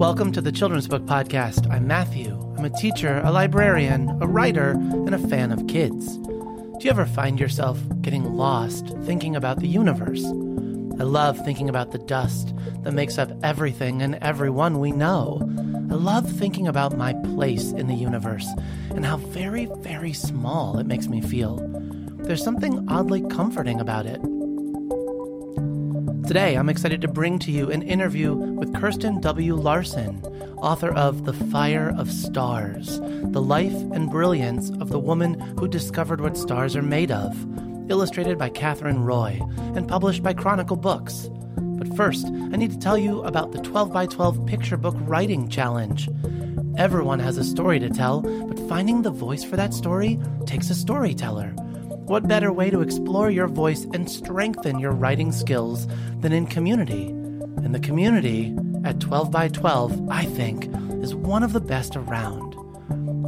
Welcome to the Children's Book Podcast. I'm Matthew. I'm a teacher, a librarian, a writer, and a fan of kids. Do you ever find yourself getting lost thinking about the universe? I love thinking about the dust that makes up everything and everyone we know. I love thinking about my place in the universe and how very, very small it makes me feel. There's something oddly comforting about it. Today, I'm excited to bring to you an interview with Kirsten W. Larson, author of The Fire of Stars The Life and Brilliance of the Woman Who Discovered What Stars Are Made Of, illustrated by Katherine Roy and published by Chronicle Books. But first, I need to tell you about the 12 by 12 picture book writing challenge. Everyone has a story to tell, but finding the voice for that story takes a storyteller. What better way to explore your voice and strengthen your writing skills than in community? And the community at 12 by 12, I think, is one of the best around.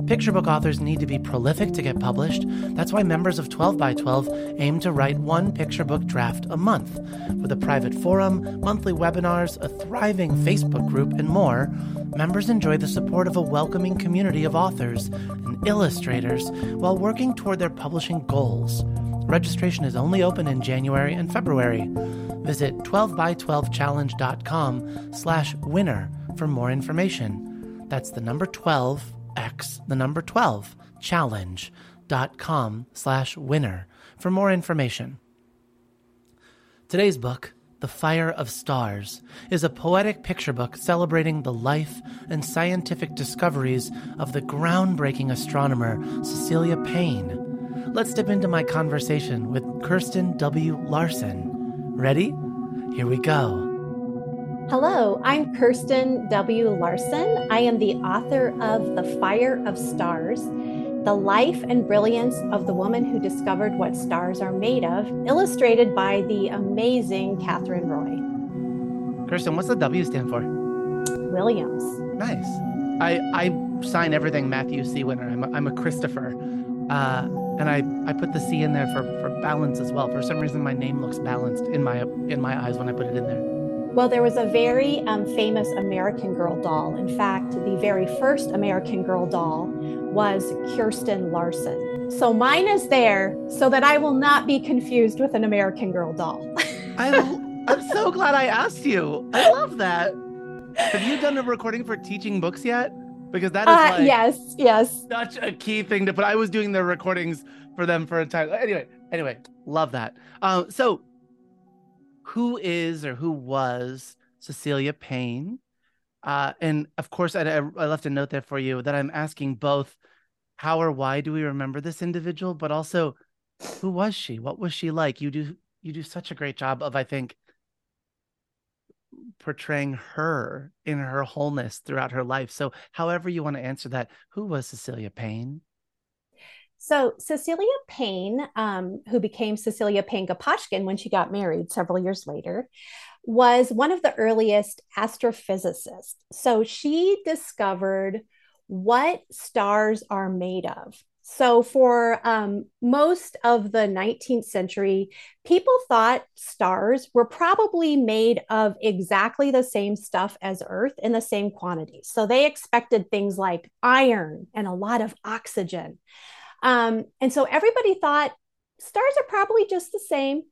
Picture book authors need to be prolific to get published. That's why members of 12 by 12 aim to write one picture book draft a month. With a private forum, monthly webinars, a thriving Facebook group, and more, members enjoy the support of a welcoming community of authors and illustrators while working toward their publishing goals. Registration is only open in January and February. Visit 12by12challenge.com slash winner for more information. That's the number 12, X, the number 12, challenge.com slash winner for more information. Today's book, The Fire of Stars, is a poetic picture book celebrating the life and scientific discoveries of the groundbreaking astronomer Cecilia Payne. Let's dip into my conversation with Kirsten W. Larson. Ready? Here we go. Hello, I'm Kirsten W. Larson. I am the author of The Fire of Stars, The Life and Brilliance of the Woman Who Discovered What Stars Are Made of, illustrated by the amazing Katherine Roy. Kirsten, what's the W stand for? Williams. Nice. I, I sign everything Matthew C. Winner. I'm a, I'm a Christopher. Uh, and I, I put the C in there for, for balance as well. For some reason, my name looks balanced in my in my eyes when I put it in there. Well, there was a very um, famous American Girl doll. In fact, the very first American Girl doll was Kirsten Larson. So mine is there so that I will not be confused with an American Girl doll. I, I'm so glad I asked you. I love that. Have you done a recording for teaching books yet? Because that is uh, like yes, yes. such a key thing to put. I was doing the recordings for them for a time. Anyway, anyway, love that. Um, so who is or who was Cecilia Payne? Uh, and of course, I, I left a note there for you that I'm asking both how or why do we remember this individual, but also who was she? What was she like? You do you do such a great job of, I think, portraying her in her wholeness throughout her life. So, however you want to answer that, who was Cecilia Payne? So Cecilia Payne, um, who became Cecilia Payne Gaposchkin when she got married several years later, was one of the earliest astrophysicists. So she discovered what stars are made of. So, for um, most of the 19th century, people thought stars were probably made of exactly the same stuff as Earth in the same quantities. So, they expected things like iron and a lot of oxygen. Um, and so everybody thought stars are probably just the same.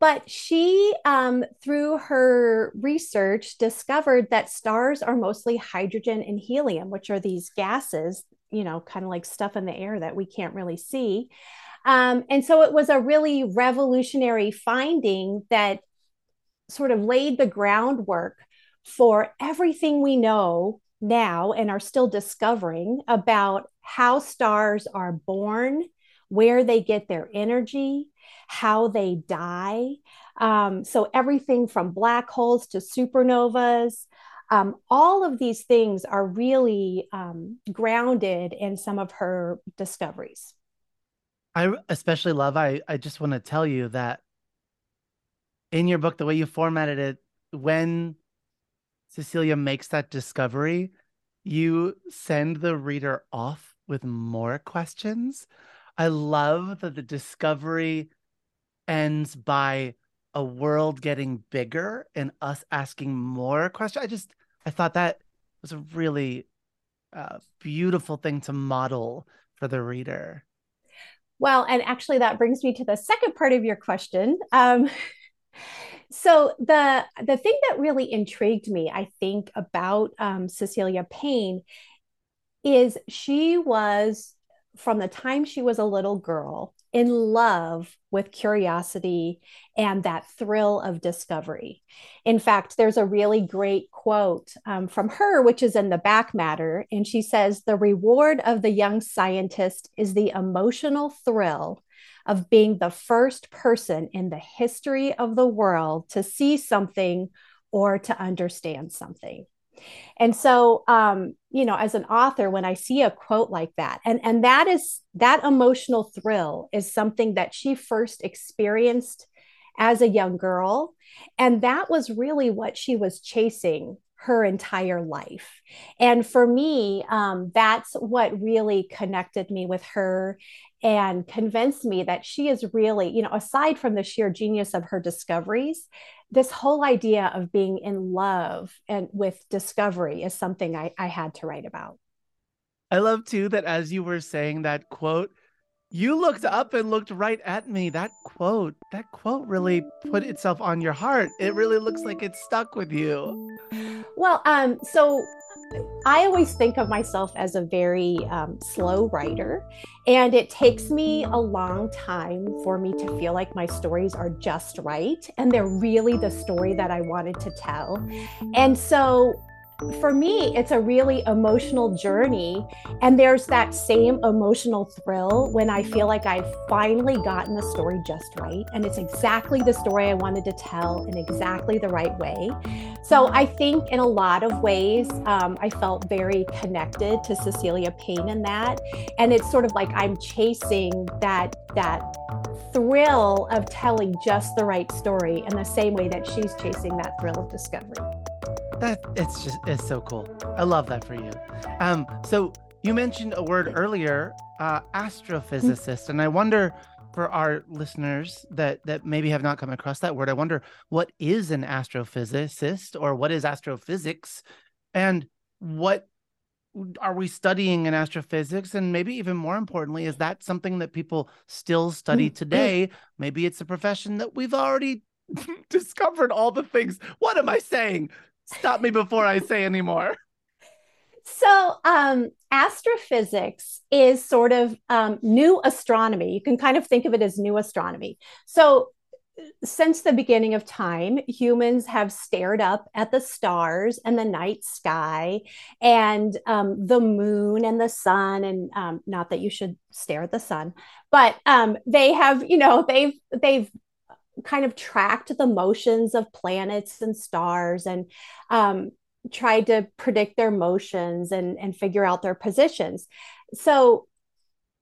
But she, um, through her research, discovered that stars are mostly hydrogen and helium, which are these gases, you know, kind of like stuff in the air that we can't really see. Um, and so it was a really revolutionary finding that sort of laid the groundwork for everything we know now and are still discovering about how stars are born, where they get their energy, how they die. Um, so, everything from black holes to supernovas, um, all of these things are really um, grounded in some of her discoveries. I especially love, I, I just want to tell you that in your book, the way you formatted it, when Cecilia makes that discovery, you send the reader off with more questions. I love that the discovery ends by a world getting bigger and us asking more questions. I just I thought that was a really uh, beautiful thing to model for the reader. Well, and actually, that brings me to the second part of your question. Um, so the the thing that really intrigued me, I think, about um, Cecilia Payne is she was from the time she was a little girl in love with curiosity and that thrill of discovery. In fact, there's a really great quote um, from her, which is in the back matter. And she says, The reward of the young scientist is the emotional thrill of being the first person in the history of the world to see something or to understand something. And so, um, you know, as an author, when I see a quote like that, and and that is that emotional thrill is something that she first experienced as a young girl, and that was really what she was chasing her entire life. And for me, um, that's what really connected me with her and convinced me that she is really, you know, aside from the sheer genius of her discoveries, this whole idea of being in love and with discovery is something I, I had to write about. I love too that as you were saying that quote, you looked up and looked right at me. That quote, that quote really put itself on your heart. It really looks like it stuck with you. Well, um, so I always think of myself as a very um, slow writer, and it takes me a long time for me to feel like my stories are just right and they're really the story that I wanted to tell. And so for me, it's a really emotional journey. And there's that same emotional thrill when I feel like I've finally gotten the story just right. And it's exactly the story I wanted to tell in exactly the right way. So I think in a lot of ways, um, I felt very connected to Cecilia Payne in that. And it's sort of like I'm chasing that, that thrill of telling just the right story in the same way that she's chasing that thrill of discovery that it's just it's so cool. I love that for you. Um, so you mentioned a word earlier, uh, astrophysicist, and I wonder for our listeners that that maybe have not come across that word, I wonder what is an astrophysicist or what is astrophysics, and what are we studying in astrophysics? And maybe even more importantly is that something that people still study mm, today? Maybe it's a profession that we've already discovered all the things. What am i saying Stop me before I say any more. So, um, astrophysics is sort of um, new astronomy. You can kind of think of it as new astronomy. So, since the beginning of time, humans have stared up at the stars and the night sky and um, the moon and the sun. And um, not that you should stare at the sun, but um, they have, you know, they've they've kind of tracked the motions of planets and stars and um, tried to predict their motions and, and figure out their positions. So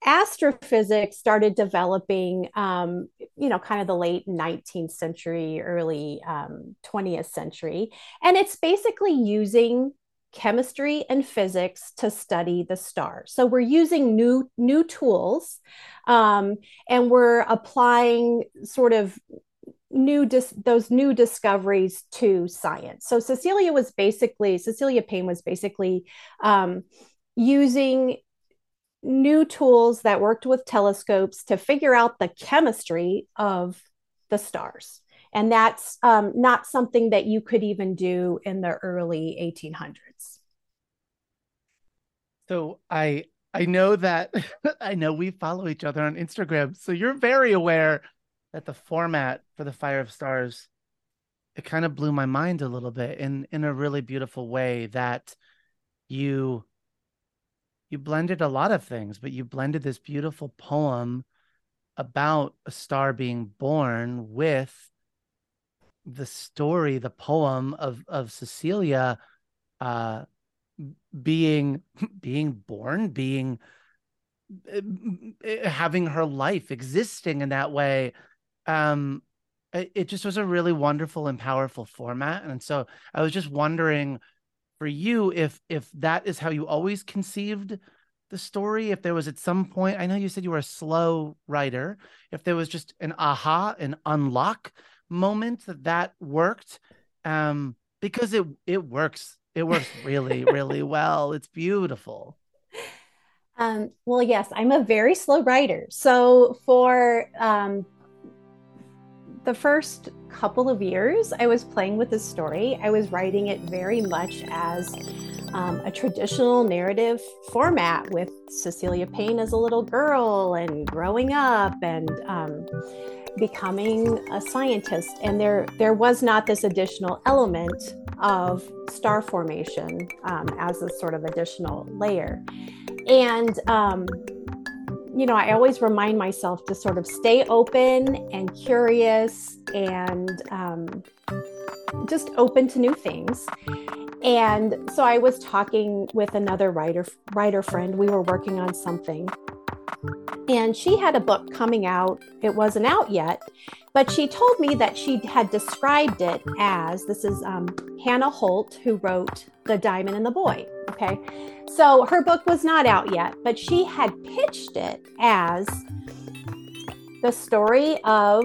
astrophysics started developing, um, you know, kind of the late 19th century, early um, 20th century. And it's basically using chemistry and physics to study the stars. So we're using new new tools, um, and we're applying sort of new dis- those new discoveries to science. So Cecilia was basically Cecilia Payne was basically um, using new tools that worked with telescopes to figure out the chemistry of the stars. And that's um, not something that you could even do in the early 1800s. So I I know that I know we follow each other on Instagram. So you're very aware that the format for the Fire of Stars it kind of blew my mind a little bit in in a really beautiful way that you you blended a lot of things but you blended this beautiful poem about a star being born with the story the poem of of Cecilia uh being being born being eh, eh, having her life existing in that way um it, it just was a really wonderful and powerful format. And so i was just wondering for you if if that is how you always conceived the story if there was at some point i know you said you were a slow writer if there was just an aha an unlock moment that that worked um because it it works It works really, really well. It's beautiful. Um, well, yes, I'm a very slow writer. So for um, the first couple of years I was playing with this story, I was writing it very much as um, a traditional narrative format with Cecilia Payne as a little girl and growing up and um, becoming a scientist. And there, there was not this additional element of star formation um, as a sort of additional layer. And um, you know, I always remind myself to sort of stay open and curious and um, just open to new things. And so I was talking with another writer writer friend. We were working on something, and she had a book coming out. It wasn't out yet, but she told me that she had described it as this is um, Hannah Holt, who wrote The Diamond and the Boy. Okay. So her book was not out yet, but she had pitched it as the story of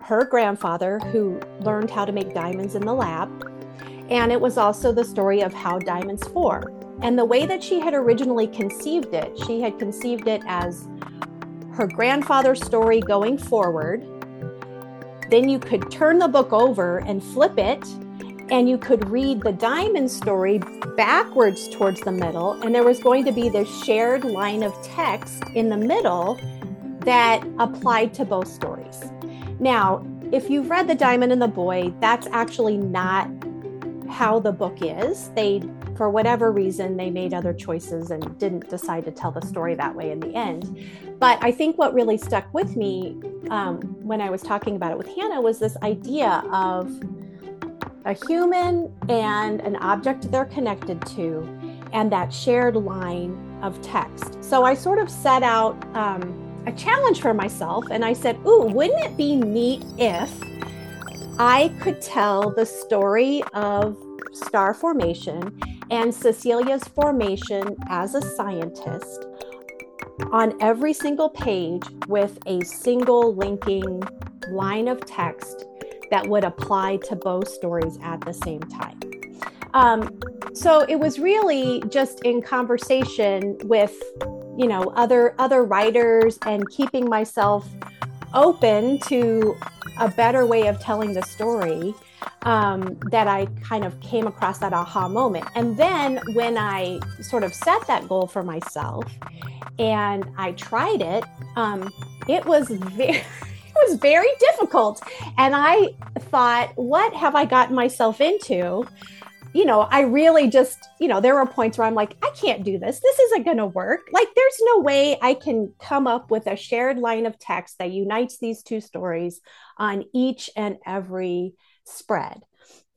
her grandfather who learned how to make diamonds in the lab. And it was also the story of how diamonds form. And the way that she had originally conceived it, she had conceived it as her grandfather's story going forward. Then you could turn the book over and flip it and you could read the diamond story backwards towards the middle, and there was going to be this shared line of text in the middle that applied to both stories. Now, if you've read The Diamond and the Boy, that's actually not how the book is. They, for whatever reason, they made other choices and didn't decide to tell the story that way in the end. But I think what really stuck with me um, when I was talking about it with Hannah was this idea of a human and an object they're connected to, and that shared line of text. So I sort of set out um, a challenge for myself, and I said, Ooh, wouldn't it be neat if I could tell the story of star formation and Cecilia's formation as a scientist on every single page with a single linking line of text that would apply to both stories at the same time. Um, so it was really just in conversation with, you know, other other writers and keeping myself open to a better way of telling the story um, that I kind of came across that aha moment. And then when I sort of set that goal for myself and I tried it, um, it was very was very difficult. And I thought, what have I gotten myself into? You know, I really just, you know, there were points where I'm like, I can't do this. This isn't going to work. Like, there's no way I can come up with a shared line of text that unites these two stories on each and every spread.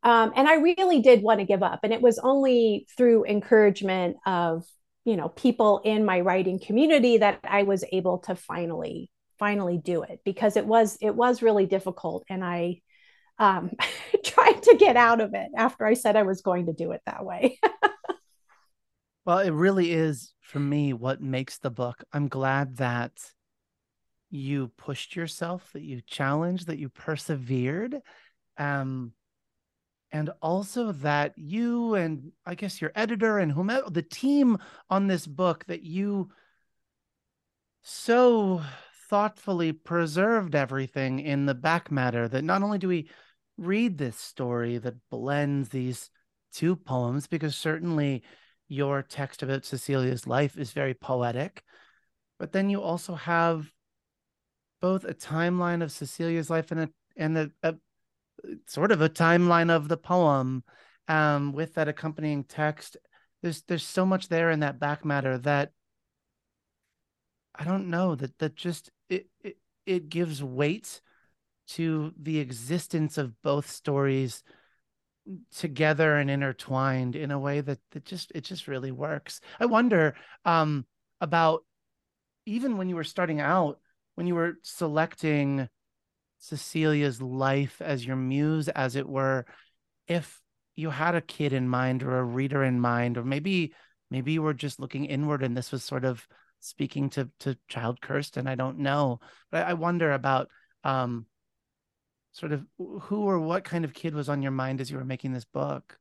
Um, and I really did want to give up. And it was only through encouragement of, you know, people in my writing community that I was able to finally finally do it because it was it was really difficult and i um, tried to get out of it after i said i was going to do it that way well it really is for me what makes the book i'm glad that you pushed yourself that you challenged that you persevered um and also that you and i guess your editor and whomever the team on this book that you so thoughtfully preserved everything in the back matter that not only do we read this story that blends these two poems, because certainly your text about Cecilia's life is very poetic, but then you also have both a timeline of Cecilia's life and a and a, a sort of a timeline of the poem um, with that accompanying text. There's there's so much there in that back matter that I don't know that that just it, it it gives weight to the existence of both stories together and intertwined in a way that that just it just really works. I wonder um about even when you were starting out when you were selecting Cecilia's life as your muse as it were if you had a kid in mind or a reader in mind or maybe maybe you were just looking inward and this was sort of speaking to to child Kirsten. I don't know, but I, I wonder about um, sort of who or what kind of kid was on your mind as you were making this book.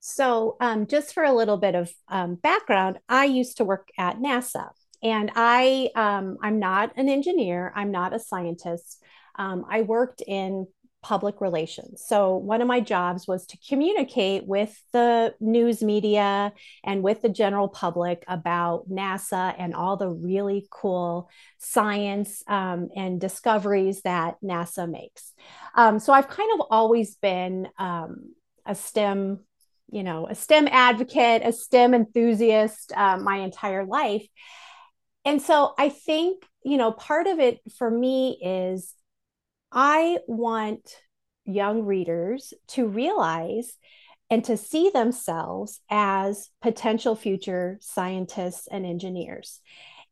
So, um, just for a little bit of um, background, I used to work at NASA, and I um, I'm not an engineer. I'm not a scientist. Um, I worked in public relations. So one of my jobs was to communicate with the news media and with the general public about NASA and all the really cool science um, and discoveries that NASA makes. Um, so I've kind of always been um, a STEM, you know, a STEM advocate, a STEM enthusiast uh, my entire life. And so I think, you know, part of it for me is I want young readers to realize and to see themselves as potential future scientists and engineers.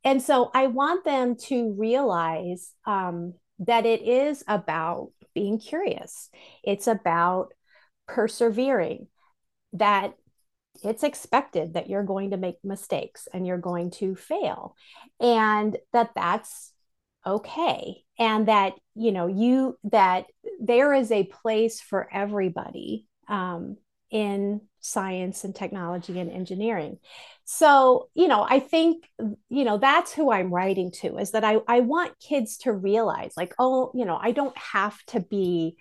And so I want them to realize um, that it is about being curious, it's about persevering, that it's expected that you're going to make mistakes and you're going to fail, and that that's okay and that you know you that there is a place for everybody um, in science and technology and engineering. So you know i think you know that's who i'm writing to is that i i want kids to realize like oh you know i don't have to be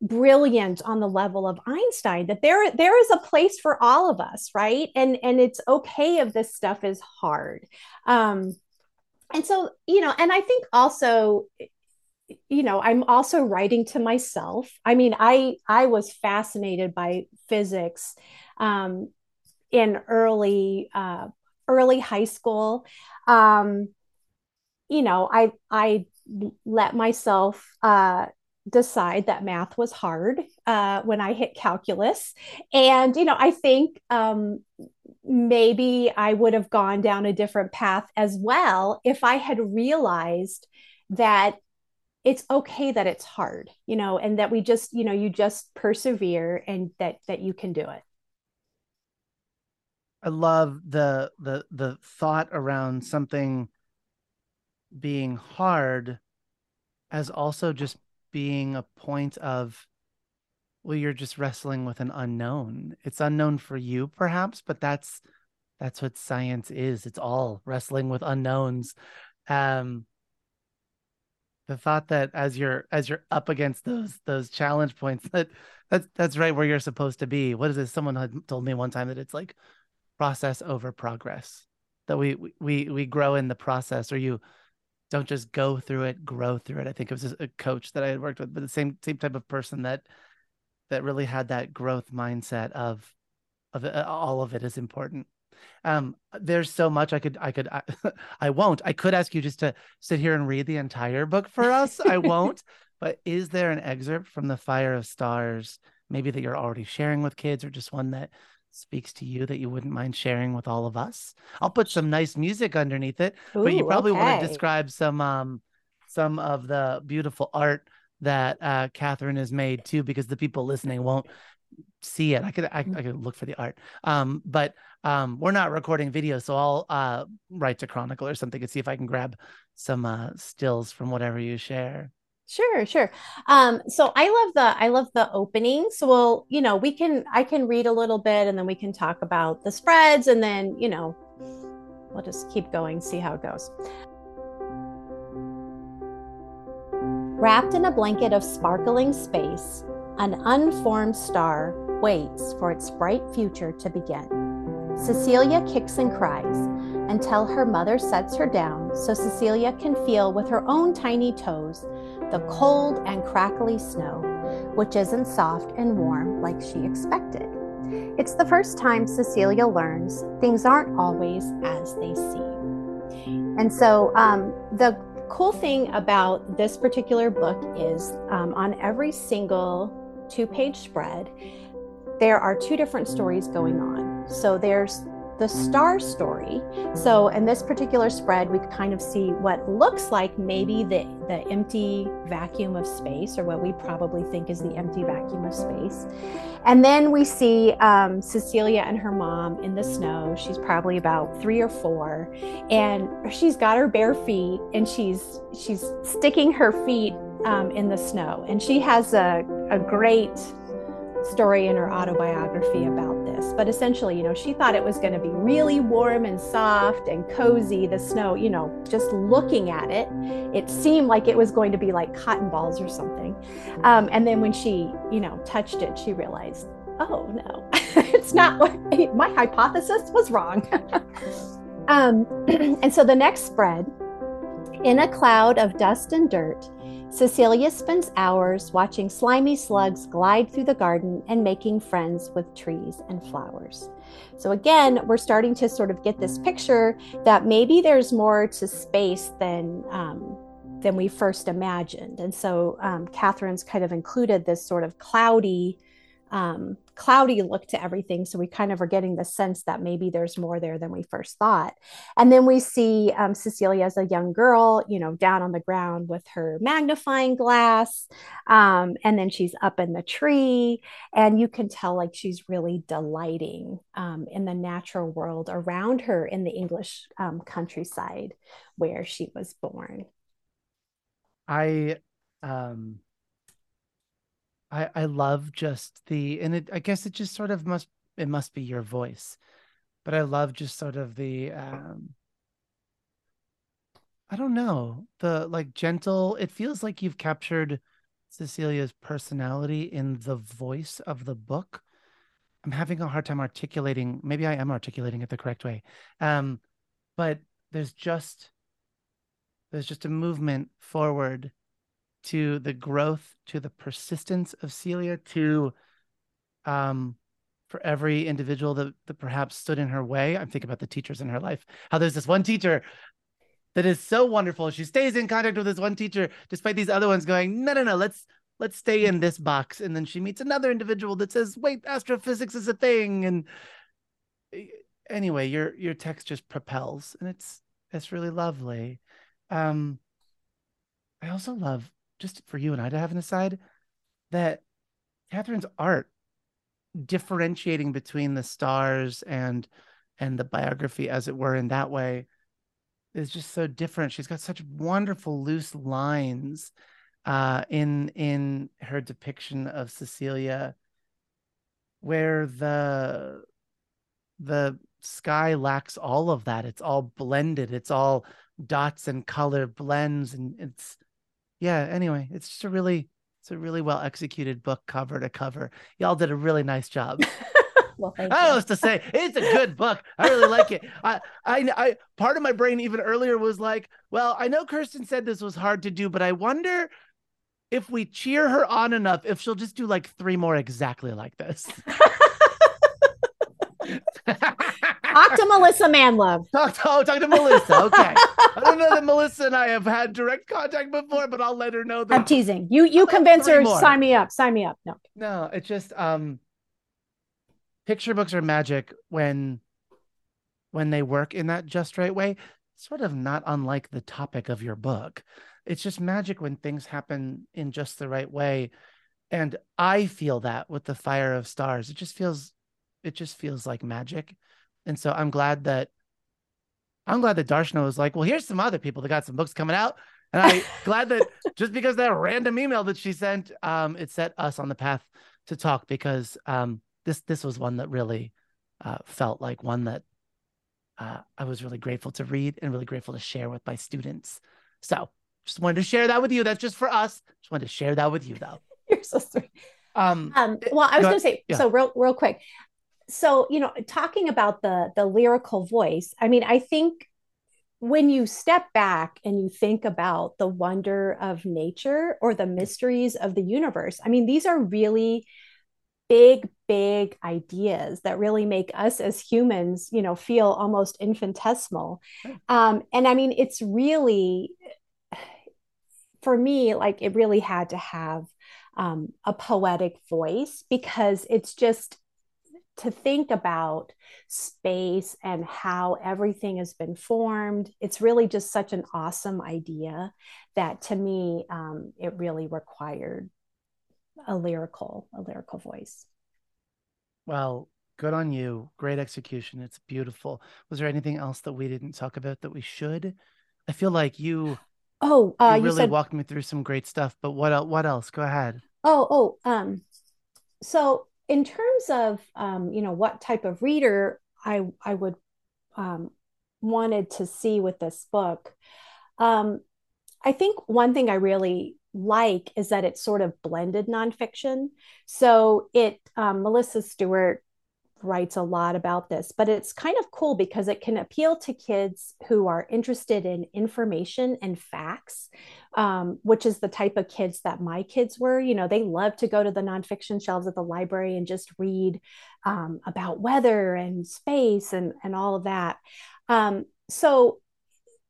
brilliant on the level of einstein that there there is a place for all of us right? And and it's okay if this stuff is hard. Um and so you know and i think also you know i'm also writing to myself. I mean i i was fascinated by physics um, in early uh, early high school. Um, you know i i let myself uh, decide that math was hard uh, when i hit calculus and you know i think um, maybe I would have gone down a different path as well if I had realized that it's okay that it's hard, you know, and that we just, you know, you just persevere and that that you can do it. I love the the the thought around something being hard as also just being a point of well you're just wrestling with an unknown. It's unknown for you perhaps but that's that's what science is. It's all wrestling with unknowns. Um the thought that as you're as you're up against those those challenge points that that's that's right where you're supposed to be. What is this someone had told me one time that it's like process over progress that we we we grow in the process or you don't just go through it grow through it. I think it was a coach that i had worked with but the same same type of person that that really had that growth mindset of of uh, all of it is important. Um there's so much i could i could I, I won't. I could ask you just to sit here and read the entire book for us. I won't. But is there an excerpt from the fire of stars maybe that you're already sharing with kids or just one that speaks to you that you wouldn't mind sharing with all of us i'll put some nice music underneath it Ooh, but you probably okay. want to describe some um some of the beautiful art that uh, Katherine has made too, because the people listening won't see it. I could I, I could look for the art. Um, but um, we're not recording video, so I'll uh, write to Chronicle or something and see if I can grab some uh, stills from whatever you share. Sure, sure. Um, so I love the I love the opening. So we'll, you know, we can I can read a little bit and then we can talk about the spreads and then, you know, we'll just keep going, see how it goes. Wrapped in a blanket of sparkling space, an unformed star waits for its bright future to begin. Cecilia kicks and cries until her mother sets her down so Cecilia can feel with her own tiny toes the cold and crackly snow, which isn't soft and warm like she expected. It's the first time Cecilia learns things aren't always as they seem. And so um, the cool thing about this particular book is um, on every single two page spread, there are two different stories going on. So there's the star story. So in this particular spread, we kind of see what looks like maybe the, the empty vacuum of space, or what we probably think is the empty vacuum of space. And then we see um, Cecilia and her mom in the snow. She's probably about three or four, and she's got her bare feet, and she's she's sticking her feet um, in the snow. And she has a, a great story in her autobiography about this. but essentially, you know, she thought it was going to be really warm and soft and cozy, the snow, you know, just looking at it, it seemed like it was going to be like cotton balls or something. Um, and then when she, you know, touched it, she realized, oh no, it's not what my hypothesis was wrong. um, and so the next spread, in a cloud of dust and dirt, Cecilia spends hours watching slimy slugs glide through the garden and making friends with trees and flowers. So, again, we're starting to sort of get this picture that maybe there's more to space than. Um, than we first imagined. And so um, Katherine's kind of included this sort of cloudy um, cloudy look to everything. So we kind of are getting the sense that maybe there's more there than we first thought. And then we see um, Cecilia as a young girl, you know, down on the ground with her magnifying glass. Um, and then she's up in the tree. And you can tell like she's really delighting um, in the natural world around her in the English um, countryside where she was born. I um I I love just the and it I guess it just sort of must it must be your voice. But I love just sort of the um I don't know, the like gentle it feels like you've captured Cecilia's personality in the voice of the book. I'm having a hard time articulating, maybe I am articulating it the correct way. Um but there's just there's just a movement forward to the growth, to the persistence of Celia, to um, for every individual that, that perhaps stood in her way. I'm thinking about the teachers in her life. How there's this one teacher that is so wonderful. She stays in contact with this one teacher, despite these other ones going, no, no, no, let's let's stay in this box. And then she meets another individual that says, wait, astrophysics is a thing. And eh, anyway, your your text just propels, and it's it's really lovely. Um, I also love just for you and I to have an aside that Katherine's art differentiating between the stars and and the biography as it were in that way is just so different. She's got such wonderful loose lines uh in in her depiction of Cecilia where the the sky lacks all of that. It's all blended. It's all dots and color blends and it's yeah, anyway, it's just a really it's a really well executed book cover to cover. Y'all did a really nice job. well, I was to say it's a good book. I really like it. I, I, I, part of my brain even earlier was like, well, I know Kirsten said this was hard to do, but I wonder if we cheer her on enough, if she'll just do like three more exactly like this. Talk to Melissa Manlove. Talk to, oh, talk to Melissa. Okay. I don't know that Melissa and I have had direct contact before, but I'll let her know that. I'm teasing. You you convince her, more. sign me up. Sign me up. No. No, it's just um picture books are magic when when they work in that just right way. Sort of not unlike the topic of your book. It's just magic when things happen in just the right way. And I feel that with the fire of stars. It just feels it just feels like magic. And so I'm glad that I'm glad that Darshna was like, well, here's some other people that got some books coming out. And I'm glad that just because that random email that she sent, um, it set us on the path to talk because um, this this was one that really uh, felt like one that uh, I was really grateful to read and really grateful to share with my students. So just wanted to share that with you. That's just for us. Just wanted to share that with you though. You're so sweet. Um, um, well, I was going to say, yeah. so real, real quick, so you know talking about the the lyrical voice i mean i think when you step back and you think about the wonder of nature or the mysteries of the universe i mean these are really big big ideas that really make us as humans you know feel almost infinitesimal. Um, and i mean it's really for me like it really had to have um, a poetic voice because it's just to think about space and how everything has been formed. It's really just such an awesome idea that to me, um, it really required a lyrical, a lyrical voice. Well, good on you. Great execution. It's beautiful. Was there anything else that we didn't talk about that we should? I feel like you. Oh, uh, you really you said... walked me through some great stuff. But what else? What else? Go ahead. Oh, oh, um, so in terms of um, you know what type of reader I I would um, wanted to see with this book, um, I think one thing I really like is that it's sort of blended nonfiction. So it um, Melissa Stewart writes a lot about this, but it's kind of cool because it can appeal to kids who are interested in information and facts, um, which is the type of kids that my kids were. You know, they love to go to the nonfiction shelves at the library and just read um, about weather and space and, and all of that. Um, so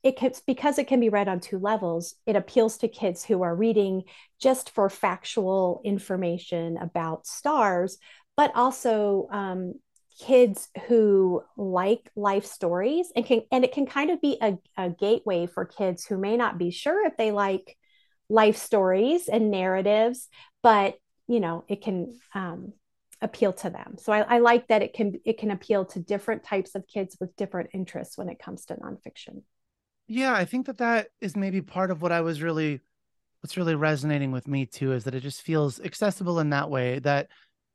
it can, because it can be read on two levels, it appeals to kids who are reading just for factual information about stars, but also um, kids who like life stories and can and it can kind of be a, a gateway for kids who may not be sure if they like life stories and narratives but you know it can um, appeal to them. So I, I like that it can it can appeal to different types of kids with different interests when it comes to nonfiction. Yeah i think that that is maybe part of what i was really what's really resonating with me too is that it just feels accessible in that way that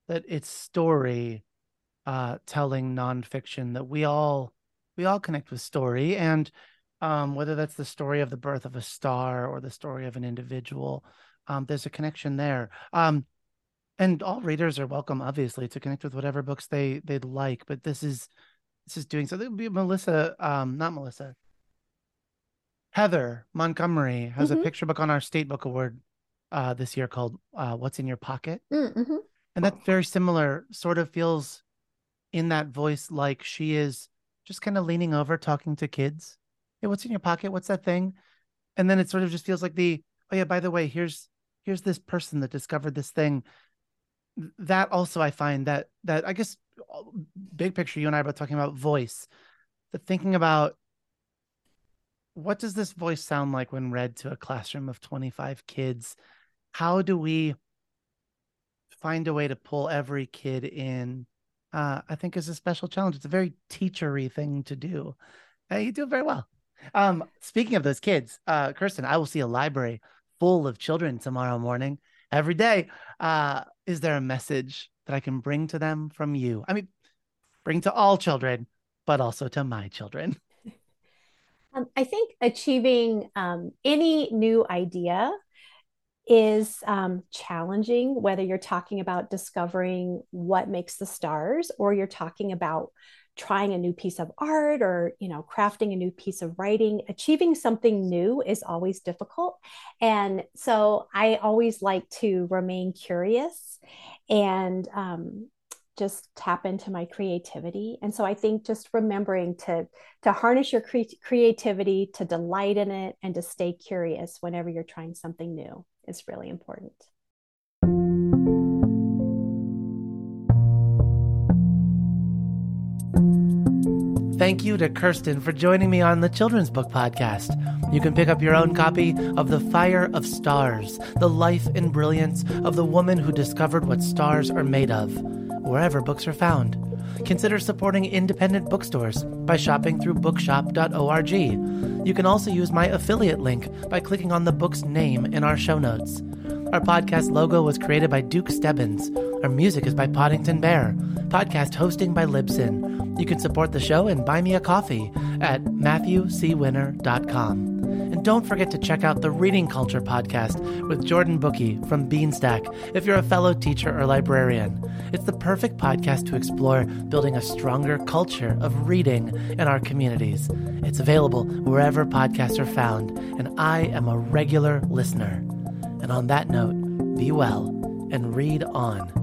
that it's story uh, telling nonfiction that we all we all connect with story. And um, whether that's the story of the birth of a star or the story of an individual um, there's a connection there. Um, and all readers are welcome obviously to connect with whatever books they they'd like but this is this is doing so there would be melissa um not melissa. Heather montgomery has mm-hmm. a picture book on our state book award uh this year called uh what's in your pocket. Mm-hmm and that very similar sort of feels in that voice like she is just kind of leaning over talking to kids. Hey what's in your pocket? What's that thing? And then it sort of just feels like the oh yeah by the way here's here's this person that discovered this thing. That also i find that that i guess big picture you and i are both talking about voice. The thinking about what does this voice sound like when read to a classroom of 25 kids? How do we find a way to pull every kid in uh, i think is a special challenge. It's a very teachery thing to do. Uh, you do it very well. Um, speaking of those kids uh, kirsten i will see a library full of children tomorrow morning. Every day uh, is there a message that i can bring to them from you? I mean bring to all children but also to my children. Um, i think achieving um, any new idea is um, challenging, whether you're talking about discovering what makes the stars or you're talking about trying a new piece of art or you know crafting a new piece of writing. Achieving something new is always difficult. And so i always like to remain curious and um, just tap into my creativity and so i think just remembering to to harness your cre- creativity to delight in it and to stay curious whenever you're trying something new is really important. Thank you to Kirsten for joining me on the Children's Book Podcast. You can pick up your own copy of The Fire of Stars, the life and brilliance of the woman who discovered what stars are made of, wherever books are found. Consider supporting independent bookstores by shopping through bookshop.org. You can also use my affiliate link by clicking on the book's name in our show notes. Our podcast logo was created by Duke Stebbins. Our music is by Podington Bear. Podcast hosting by Libsyn. You can support the show and buy me a coffee at matthewcwinner.com. Don't forget to check out the Reading Culture podcast with Jordan Bookey from Beanstack if you're a fellow teacher or librarian. It's the perfect podcast to explore building a stronger culture of reading in our communities. It's available wherever podcasts are found, and I am a regular listener. And on that note, be well and read on.